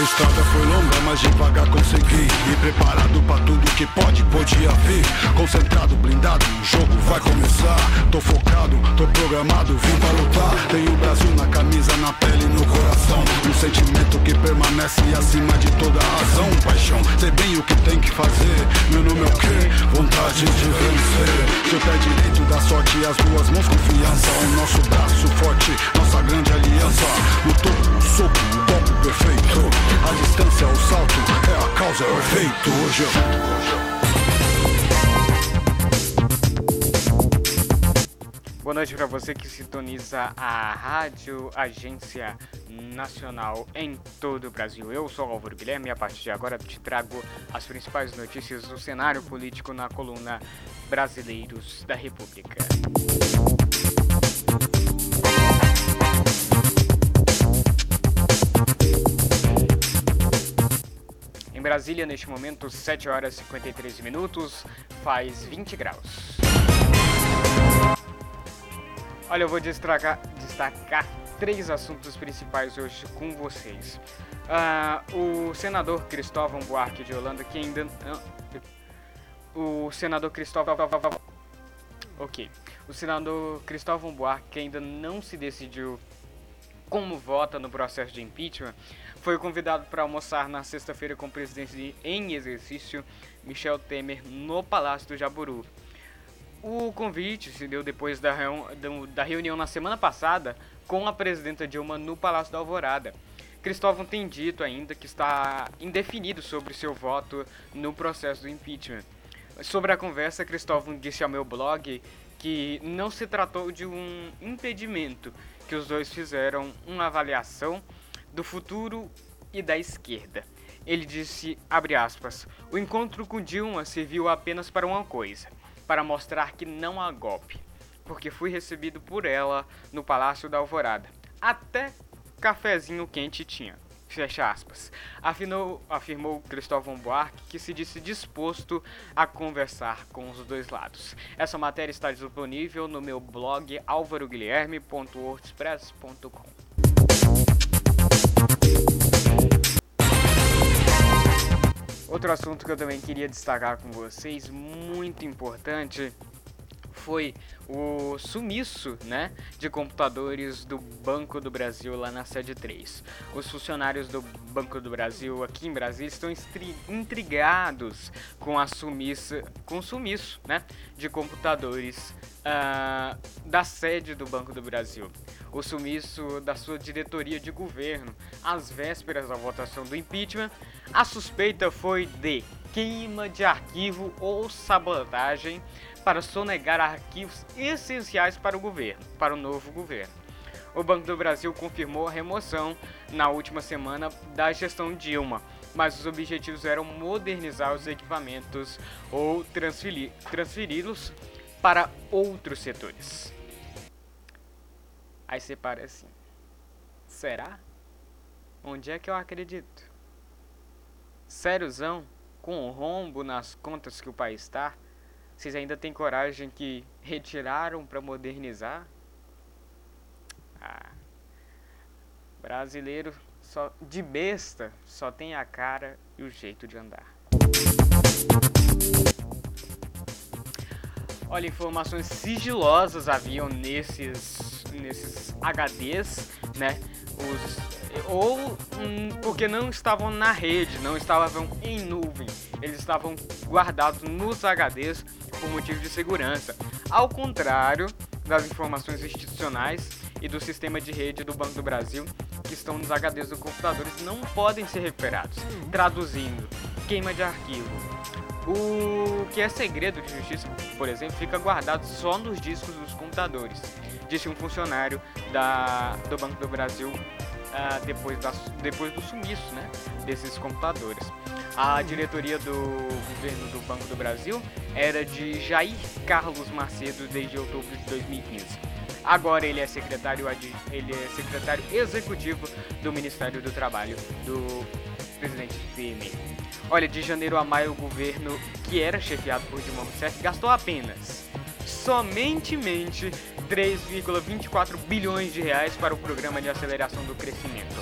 A estrada foi longa, mas devagar consegui. E preparado pra tudo que pode, podia vir Concentrado, blindado, o jogo vai começar. Tô focado, tô programado, vim pra lutar. Tenho o Brasil na camisa, na pele no coração. Um sentimento que permanece acima de toda razão. Paixão, sei bem o que tem que fazer. Meu nome é o quê? Vontade de vencer Seu pé direito da sorte as duas mãos confiança O nosso braço forte, nossa grande aliança. No topo, o soco, o golpe perfeito. A distância, o salto, é a causa, é o efeito. Hoje eu... Boa noite para você que sintoniza a Rádio Agência Nacional em todo o Brasil. Eu sou Álvaro Guilherme e a partir de agora te trago as principais notícias do cenário político na coluna Brasileiros da República. Em Brasília, neste momento, 7 horas e 53 minutos, faz 20 graus. Olha, eu vou destacar, destacar três assuntos principais hoje com vocês. Uh, o senador Cristóvão Buarque de Holanda, que ainda. O senador Cristóvão. Ok. O senador Cristóvão Buarque, que ainda não se decidiu como vota no processo de impeachment, foi convidado para almoçar na sexta-feira com o presidente em exercício, Michel Temer, no Palácio do Jaburu. O convite se deu depois da, da reunião na semana passada com a presidenta Dilma no Palácio da Alvorada. Cristóvão tem dito ainda que está indefinido sobre seu voto no processo do impeachment. Sobre a conversa, Cristóvão disse ao meu blog que não se tratou de um impedimento, que os dois fizeram uma avaliação do futuro e da esquerda. Ele disse, aspas, o encontro com Dilma serviu apenas para uma coisa, para mostrar que não há golpe, porque fui recebido por ela no Palácio da Alvorada. Até cafezinho quente tinha. Fecha aspas. Afinou, afirmou Cristóvão Buarque que se disse disposto a conversar com os dois lados. Essa matéria está disponível no meu blog alvaroguilherme.wordpress.com. Outro assunto que eu também queria destacar com vocês, muito importante, foi o sumiço né, de computadores do Banco do Brasil lá na sede 3. Os funcionários do Banco do Brasil aqui em Brasília estão intrigados com a sumiça, com o sumiço né, de computadores uh, da sede do Banco do Brasil. O sumiço da sua diretoria de governo às vésperas da votação do impeachment. A suspeita foi de queima de arquivo ou sabotagem para sonegar arquivos essenciais para o governo, para o novo governo. O Banco do Brasil confirmou a remoção na última semana da gestão Dilma, mas os objetivos eram modernizar os equipamentos ou transferi-los para outros setores. Aí você para assim: será? Onde é que eu acredito? Sériozão? Com o rombo nas contas que o país está? Vocês ainda têm coragem que retiraram para modernizar? Ah, brasileiro só de besta só tem a cara e o jeito de andar. Olha, informações sigilosas haviam nesses nesses HDs, né? Os, ou hum, porque não estavam na rede, não estavam em nuvem, eles estavam guardados nos HDs por motivo de segurança. Ao contrário das informações institucionais e do sistema de rede do Banco do Brasil, que estão nos HDs dos computadores, não podem ser recuperados. Traduzindo, queima de arquivo. O que é segredo de justiça, por exemplo, fica guardado só nos discos dos computadores, disse um funcionário da, do Banco do Brasil uh, depois, da, depois do sumiço né, desses computadores. A diretoria do governo do Banco do Brasil era de Jair Carlos Macedo desde outubro de 2015. Agora ele é secretário, ele é secretário executivo do Ministério do Trabalho do presidente Temer. Olha, de janeiro a maio o governo, que era chefiado por Dilma Rousseff, gastou apenas, somentemente, 3,24 bilhões de reais para o programa de aceleração do crescimento.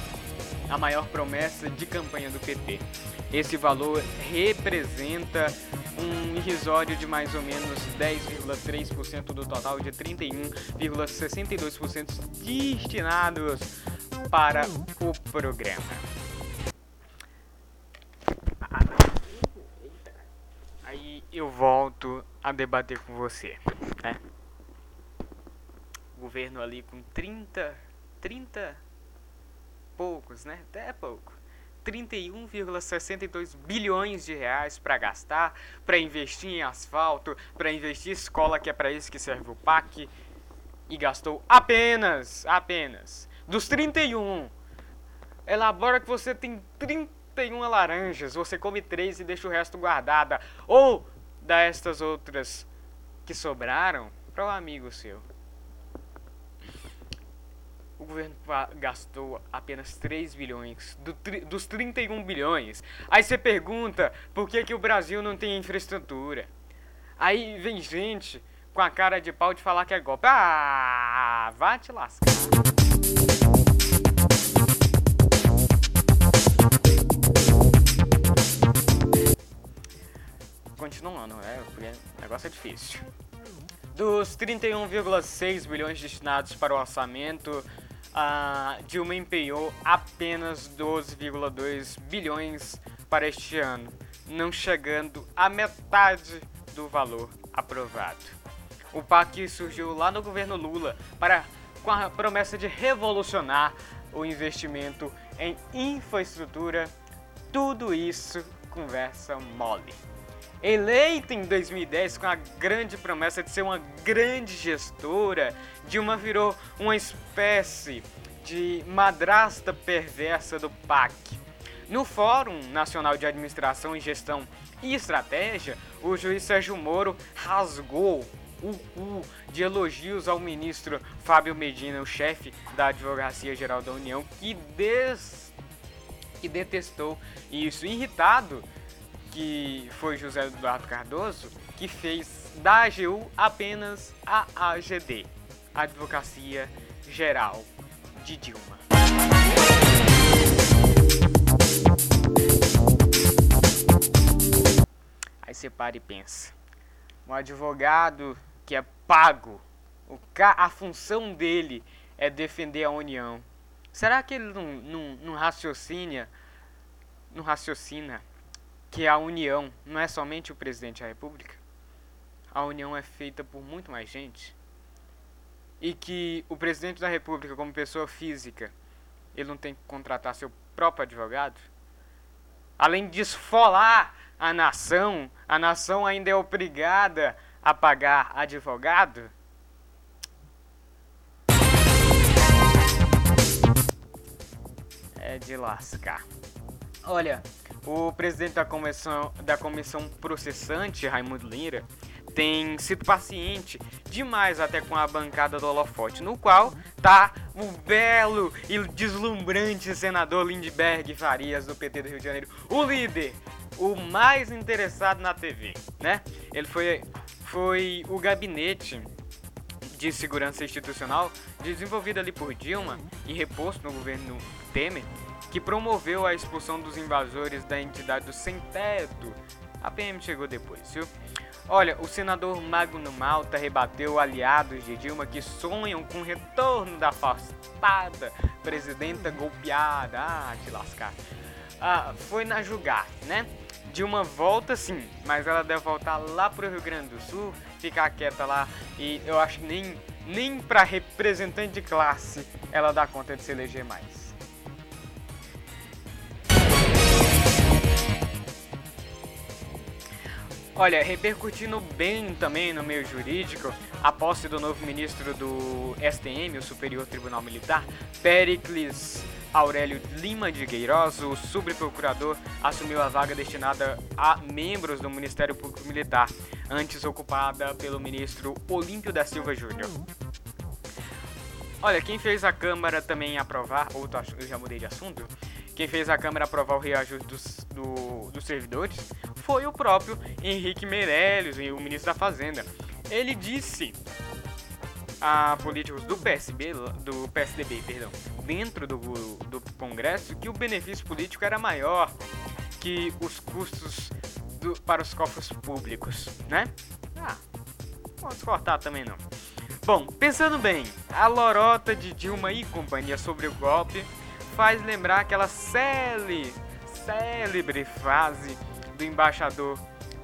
a maior promessa de campanha do PT. Esse valor representa um irrisório de mais ou menos 10,3% do total de 31,62% destinados para o programa. Aí eu volto a debater com você, né? O governo ali com 30, 30 poucos, né? Até pouco. 31,62 bilhões de reais para gastar, para investir em asfalto, para investir em escola, que é para isso que serve o PAC, e gastou apenas, apenas, dos 31. Elabora que você tem 31 laranjas, você come 3 e deixa o resto guardada, ou dá estas outras que sobraram para um amigo seu o governo gastou apenas 3 bilhões do, dos 31 bilhões. Aí você pergunta por que, que o Brasil não tem infraestrutura. Aí vem gente com a cara de pau de falar que é golpe. Ah, vá te lascar. Continuando, né? O negócio é difícil. Dos 31,6 bilhões destinados para o orçamento, a Dilma empenhou apenas 12,2 bilhões para este ano, não chegando à metade do valor aprovado. O PAC surgiu lá no governo Lula para com a promessa de revolucionar o investimento em infraestrutura. Tudo isso conversa mole. Eleita em 2010 com a grande promessa de ser uma grande gestora, Dilma virou uma espécie de madrasta perversa do PAC. No Fórum Nacional de Administração e Gestão e Estratégia, o juiz Sérgio Moro rasgou o cu de elogios ao ministro Fábio Medina, o chefe da Advocacia Geral da União, que, des... que detestou isso. Irritado, que foi José Eduardo Cardoso, que fez da AGU apenas a AGD, Advocacia Geral de Dilma. Aí você para e pensa. Um advogado que é pago, a função dele é defender a União. Será que ele não, não, não raciocina, não raciocina que a união não é somente o presidente da República, a união é feita por muito mais gente, e que o presidente da República, como pessoa física, ele não tem que contratar seu próprio advogado? Além de esfolar a nação, a nação ainda é obrigada a pagar advogado? É de lascar. Olha, o presidente da comissão, da comissão processante, Raimundo Lira, tem sido paciente demais até com a bancada do holofote, no qual tá o belo e deslumbrante senador Lindbergh Farias do PT do Rio de Janeiro, o líder, o mais interessado na TV, né? Ele foi, foi o gabinete de segurança institucional desenvolvido ali por Dilma e reposto no governo Temer que promoveu a expulsão dos invasores da entidade do Sem Teto. A PM chegou depois, viu? Olha, o senador Magno Malta rebateu aliados de Dilma que sonham com o retorno da afastada presidenta golpeada. Ah, te lascar. Ah, foi na julgar, né? Dilma volta sim, mas ela deve voltar lá pro Rio Grande do Sul, ficar quieta lá e eu acho que nem, nem pra representante de classe ela dá conta de se eleger mais. Olha, repercutindo bem também no meio jurídico, a posse do novo ministro do STM, o Superior Tribunal Militar, Pericles Aurélio Lima de Queiroz, o subprocurador, assumiu a vaga destinada a membros do Ministério Público Militar, antes ocupada pelo ministro Olímpio da Silva Júnior. Olha, quem fez a Câmara também aprovar, ou eu já mudei de assunto, quem fez a Câmara aprovar o reajuste dos, do, dos servidores foi o próprio Henrique Meirelles, o ministro da Fazenda. Ele disse a políticos do PSB, do PSDB, perdão, dentro do, do Congresso, que o benefício político era maior que os custos do, para os cofres públicos, né? Ah, vamos cortar também não. Bom, pensando bem, a lorota de Dilma e companhia sobre o golpe faz lembrar aquela célebre, célebre frase do embaixador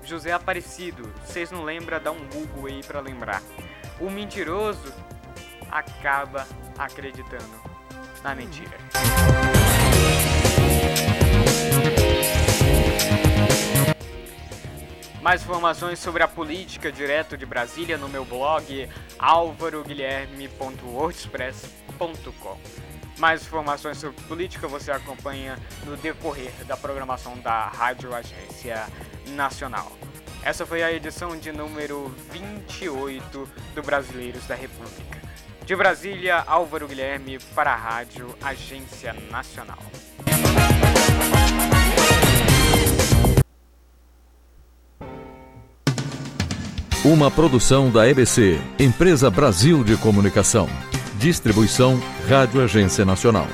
José Aparecido. Vocês não lembram? Dá um Google aí para lembrar. O mentiroso acaba acreditando na mentira. Mais informações sobre a política direto de Brasília no meu blog alvaroguilherme.wordpress.com. Mais informações sobre política você acompanha no decorrer da programação da Rádio Agência Nacional. Essa foi a edição de número 28 do Brasileiros da República. De Brasília, Álvaro Guilherme para a Rádio Agência Nacional. Uma produção da EBC, Empresa Brasil de Comunicação. Distribuição Rádio Agência Nacional.